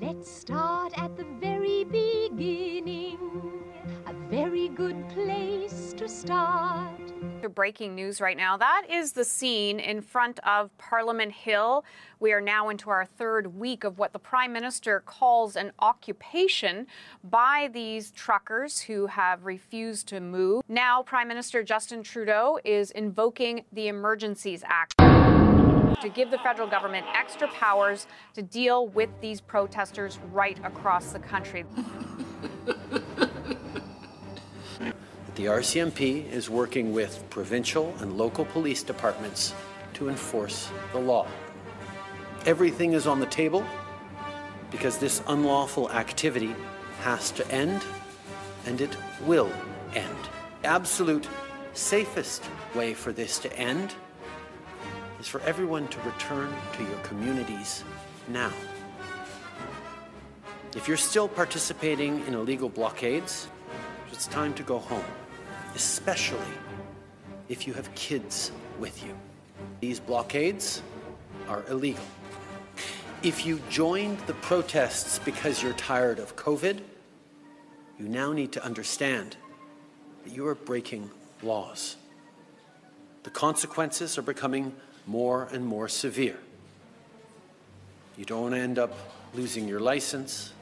Let's start at the very beginning. A very good place to start. Breaking news right now. That is the scene in front of Parliament Hill. We are now into our third week of what the Prime Minister calls an occupation by these truckers who have refused to move. Now, Prime Minister Justin Trudeau is invoking the Emergencies Act to give the federal government extra powers to deal with these protesters right across the country. The RCMP is working with provincial and local police departments to enforce the law. Everything is on the table because this unlawful activity has to end and it will end. Absolute safest way for this to end is for everyone to return to your communities now. If you're still participating in illegal blockades, it's time to go home, especially if you have kids with you. These blockades are illegal. If you joined the protests because you're tired of COVID, you now need to understand that you are breaking laws. The consequences are becoming more and more severe. You don't end up losing your license,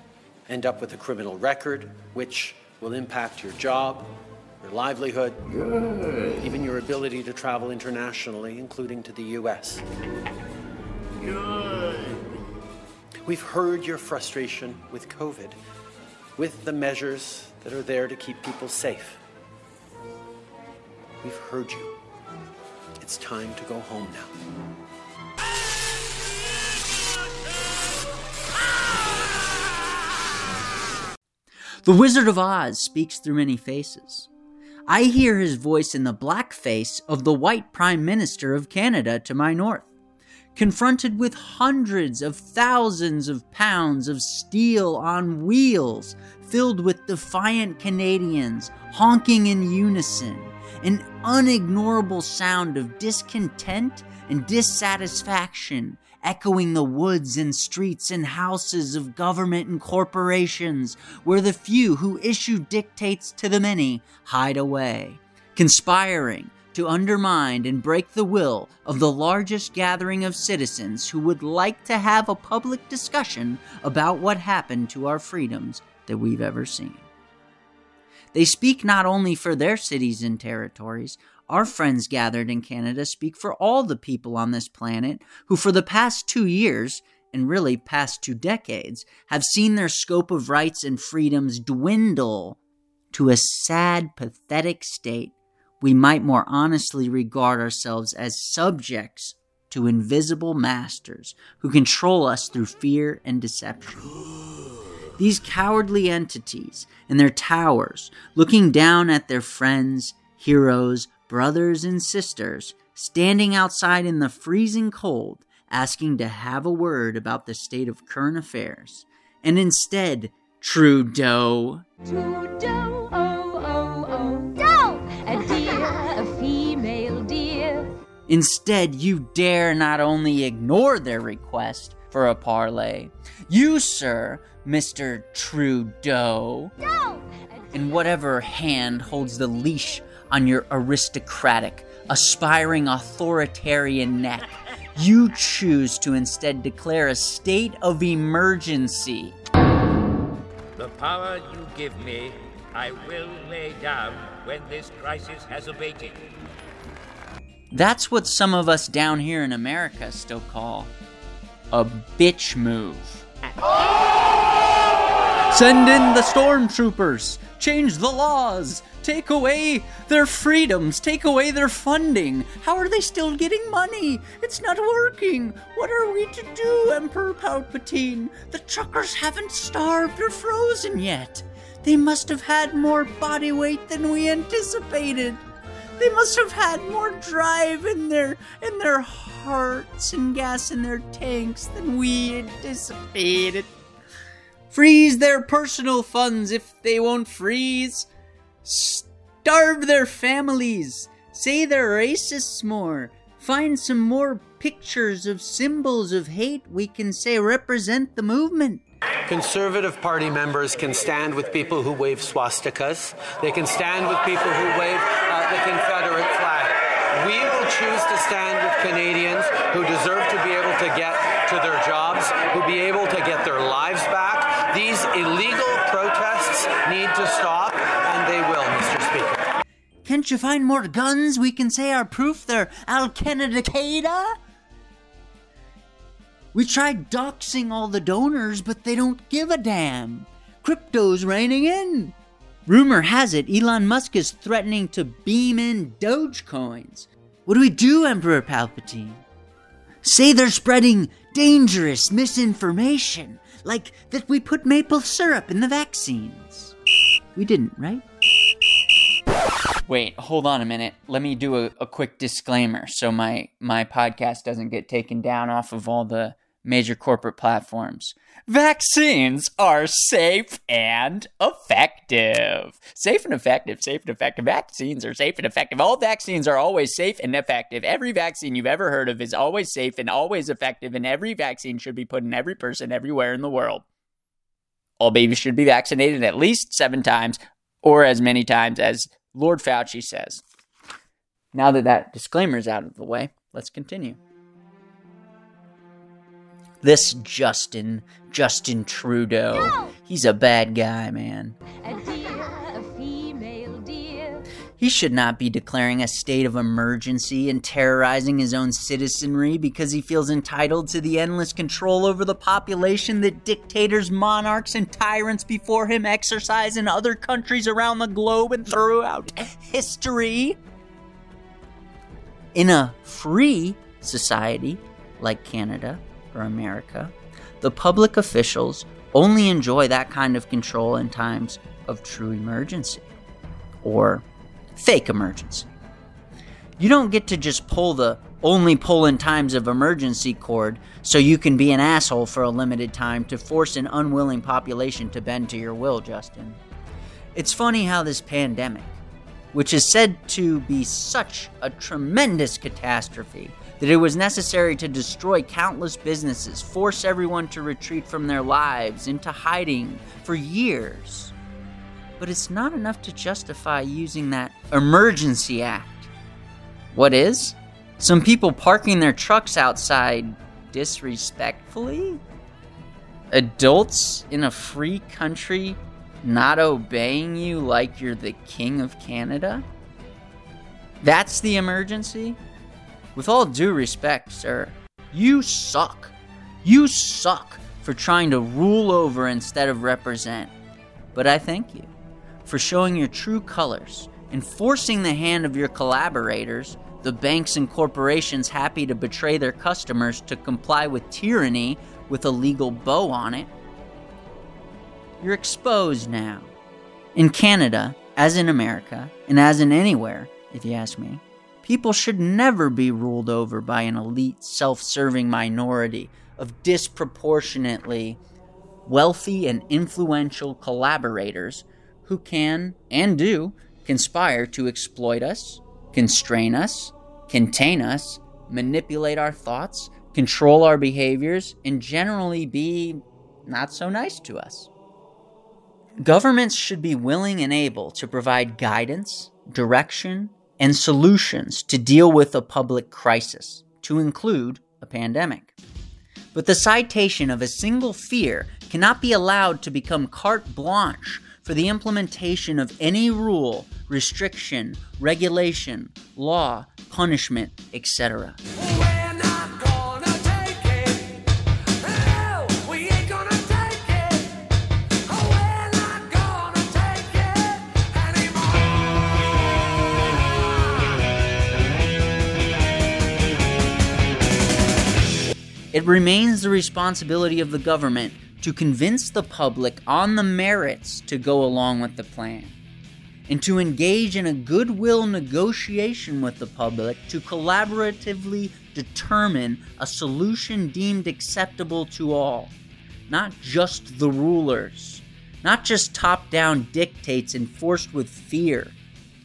end up with a criminal record, which will impact your job, your livelihood, Good. even your ability to travel internationally, including to the US. Good. We've heard your frustration with COVID, with the measures that are there to keep people safe. We've heard you. It's time to go home now. The Wizard of Oz speaks through many faces. I hear his voice in the black face of the white Prime Minister of Canada to my north, confronted with hundreds of thousands of pounds of steel on wheels filled with defiant Canadians honking in unison an unignorable sound of discontent and dissatisfaction echoing the woods and streets and houses of government and corporations, where the few who issue dictates to the many hide away, conspiring to undermine and break the will of the largest gathering of citizens who would like to have a public discussion about what happened to our freedoms that we've ever seen. They speak not only for their cities and territories, our friends gathered in Canada speak for all the people on this planet who, for the past two years, and really past two decades, have seen their scope of rights and freedoms dwindle to a sad, pathetic state. We might more honestly regard ourselves as subjects to invisible masters who control us through fear and deception. These cowardly entities in their towers, looking down at their friends, heroes, brothers, and sisters, standing outside in the freezing cold, asking to have a word about the state of current affairs. And instead, Trudeau. Trudeau, oh, oh, oh, Doe! A deer, a female deer. Instead, you dare not only ignore their request for a parley, you, sir, Mr. Trudeau, Doe! in whatever hand holds the leash on your aristocratic, aspiring authoritarian neck, you choose to instead declare a state of emergency. The power you give me, I will lay down when this crisis has abated. That's what some of us down here in America still call a bitch move. Oh! Send in the stormtroopers! Change the laws! Take away their freedoms! Take away their funding! How are they still getting money? It's not working! What are we to do, Emperor Palpatine? The truckers haven't starved or frozen yet! They must have had more body weight than we anticipated! They must have had more drive in their in their hearts and gas in their tanks than we anticipated. Freeze their personal funds if they won't freeze. Starve their families. Say they're racists more. Find some more pictures of symbols of hate we can say represent the movement. Conservative Party members can stand with people who wave swastikas. They can stand with people who wave uh, the Confederate flag. We will choose to stand with Canadians who deserve to be able to get to their jobs, who be able to get their lives back. These illegal protests need to stop, and they will, Mr. Speaker. Can't you find more guns we can say are proof they're Al Qaeda? We tried doxing all the donors, but they don't give a damn. Crypto's raining in. Rumor has it Elon Musk is threatening to beam in Dogecoins. What do we do, Emperor Palpatine? Say they're spreading dangerous misinformation, like that we put maple syrup in the vaccines. We didn't, right? Wait, hold on a minute. Let me do a, a quick disclaimer so my, my podcast doesn't get taken down off of all the major corporate platforms. Vaccines are safe and effective. Safe and effective, safe and effective. Vaccines are safe and effective. All vaccines are always safe and effective. Every vaccine you've ever heard of is always safe and always effective, and every vaccine should be put in every person everywhere in the world. All babies should be vaccinated at least seven times or as many times as Lord Fauci says. Now that that disclaimer is out of the way, let's continue. This Justin, Justin Trudeau, No! he's a bad guy, man. A deer, a female deer. He should not be declaring a state of emergency and terrorizing his own citizenry because he feels entitled to the endless control over the population that dictators, monarchs, and tyrants before him exercise in other countries around the globe and throughout history. In a free society like Canada or America, the public officials only enjoy that kind of control in times of true emergency or fake emergency. You don't get to just pull the only pull in times of emergency cord so you can be an asshole for a limited time to force an unwilling population to bend to your will, Justin. It's funny how this pandemic, which is said to be such a tremendous catastrophe that it was necessary to destroy countless businesses, force everyone to retreat from their lives into hiding for years. But it's not enough to justify using that emergency act. What is? Some people parking their trucks outside disrespectfully? Adults in a free country not obeying you like you're the king of Canada? That's the emergency? With all due respect, sir, you suck. You suck for trying to rule over instead of represent. But I thank you for showing your true colors and forcing the hand of your collaborators, the banks and corporations happy to betray their customers to comply with tyranny with a legal bow on it. You're exposed now. In Canada, as in America, and as in anywhere, if you ask me, people should never be ruled over by an elite, self serving minority of disproportionately wealthy and influential collaborators who can and do conspire to exploit us, constrain us, contain us, manipulate our thoughts, control our behaviors, and generally be not so nice to us. Governments should be willing and able to provide guidance, direction, and solutions to deal with a public crisis, to include a pandemic. But the citation of a single fear cannot be allowed to become carte blanche for the implementation of any rule, restriction, regulation, law, punishment, etc. It remains the responsibility of the government to convince the public on the merits to go along with the plan, and to engage in a goodwill negotiation with the public to collaboratively determine a solution deemed acceptable to all, not just the rulers, not just top down dictates enforced with fear.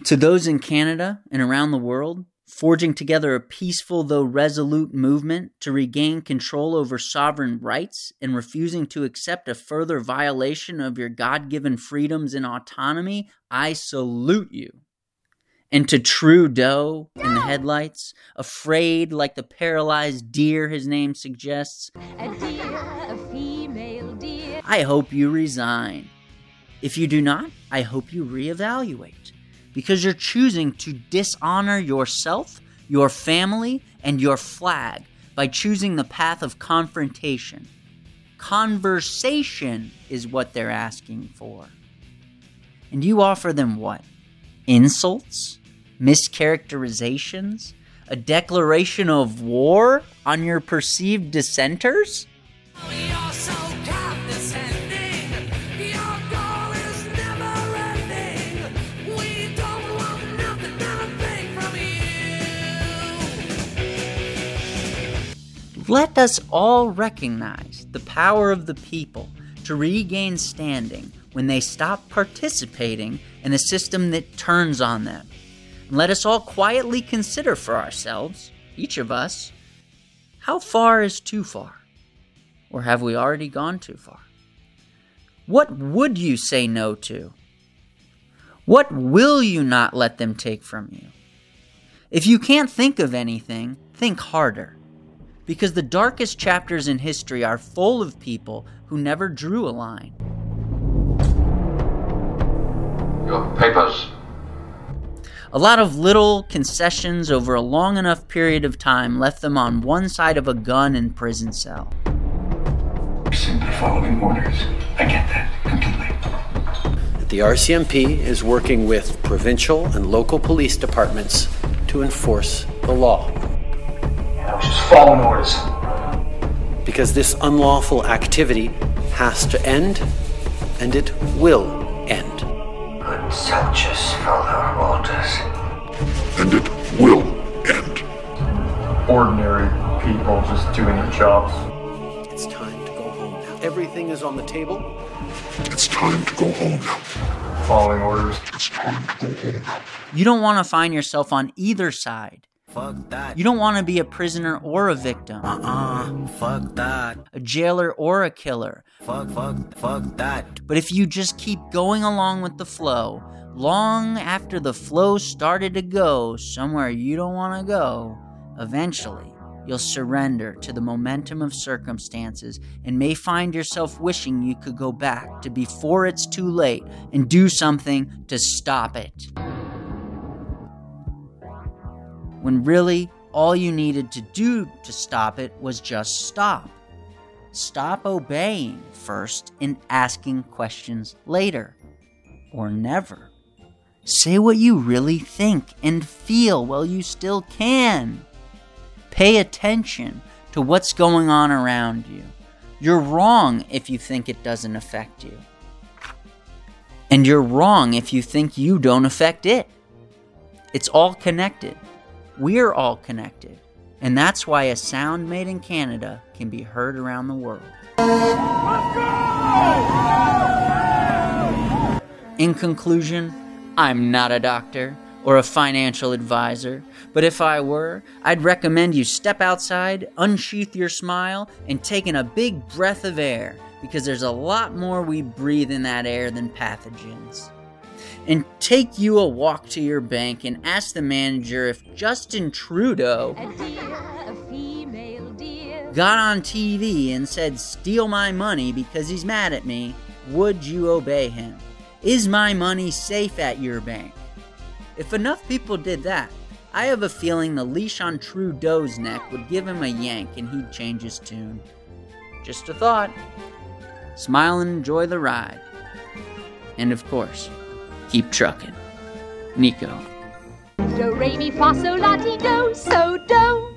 To those in Canada and around the world, forging together a peaceful though resolute movement to regain control over sovereign rights and refusing to accept a further violation of your God given freedoms and autonomy, I salute you. And to Trudeau in the headlights, afraid like the paralyzed deer his name suggests, A deer, a female deer. I hope you resign. If you do not, I hope you reevaluate. Because you're choosing to dishonor yourself, your family, and your flag by choosing the path of confrontation. Conversation is what they're asking for. And you offer them what? Insults? Mischaracterizations? A declaration of war on your perceived dissenters? Let us all recognize the power of the people to regain standing when they stop participating in a system that turns on them. And let us all quietly consider for ourselves, each of us, how far is too far? Or have we already gone too far? What would you say no to? What will you not let them take from you? If you can't think of anything, think harder. Because the darkest chapters in history are full of people who never drew a line. Your papers. A lot of little concessions over a long enough period of time left them on one side of a gun and prison cell. Simply following orders. I get that completely. The RCMP is working with provincial and local police departments to enforce the law. I just following orders. Because this unlawful activity has to end, and it will end. Good soldiers follow orders. and it will end. ordinary people just doing their jobs. It's time to go home now. Everything is on the table. It's time to go home now. Following orders. It's time to go home now. You don't want to find yourself on either side. Fuck that. You don't want to be a prisoner or a victim, uh-uh fuck that. a jailer or a killer. Fuck, fuck, fuck that. But if you just keep going along with the flow, long after the flow started to go somewhere you don't want to go, eventually you'll surrender to the momentum of circumstances and may find yourself wishing you could go back to before it's too late and do something to stop it. When really, all you needed to do to stop it was just stop. Stop obeying first and asking questions later. Or never. Say what you really think and feel while you still can. Pay attention to what's going on around you. You're wrong if you think it doesn't affect you. And you're wrong if you think you don't affect it. It's all connected. We're all connected. And that's why a sound made in Canada can be heard around the world. In conclusion, I'm not a doctor or a financial advisor, but if I were, I'd recommend you step outside, unsheath your smile, and take in a big breath of air because there's a lot more we breathe in that air than pathogens. And take you a walk to your bank and ask the manager if Justin Trudeau A deer, a female deer. got on TV and said, Steal my money because he's mad at me, would you obey him? Is my money safe at your bank? If enough people did that, I have a feeling the leash on Trudeau's neck would give him a yank and he'd change his tune. Just a thought. Smile and enjoy the ride. And of course, keep trucking. Nico. Do, re, mi, fa, la, ti, do, so, do.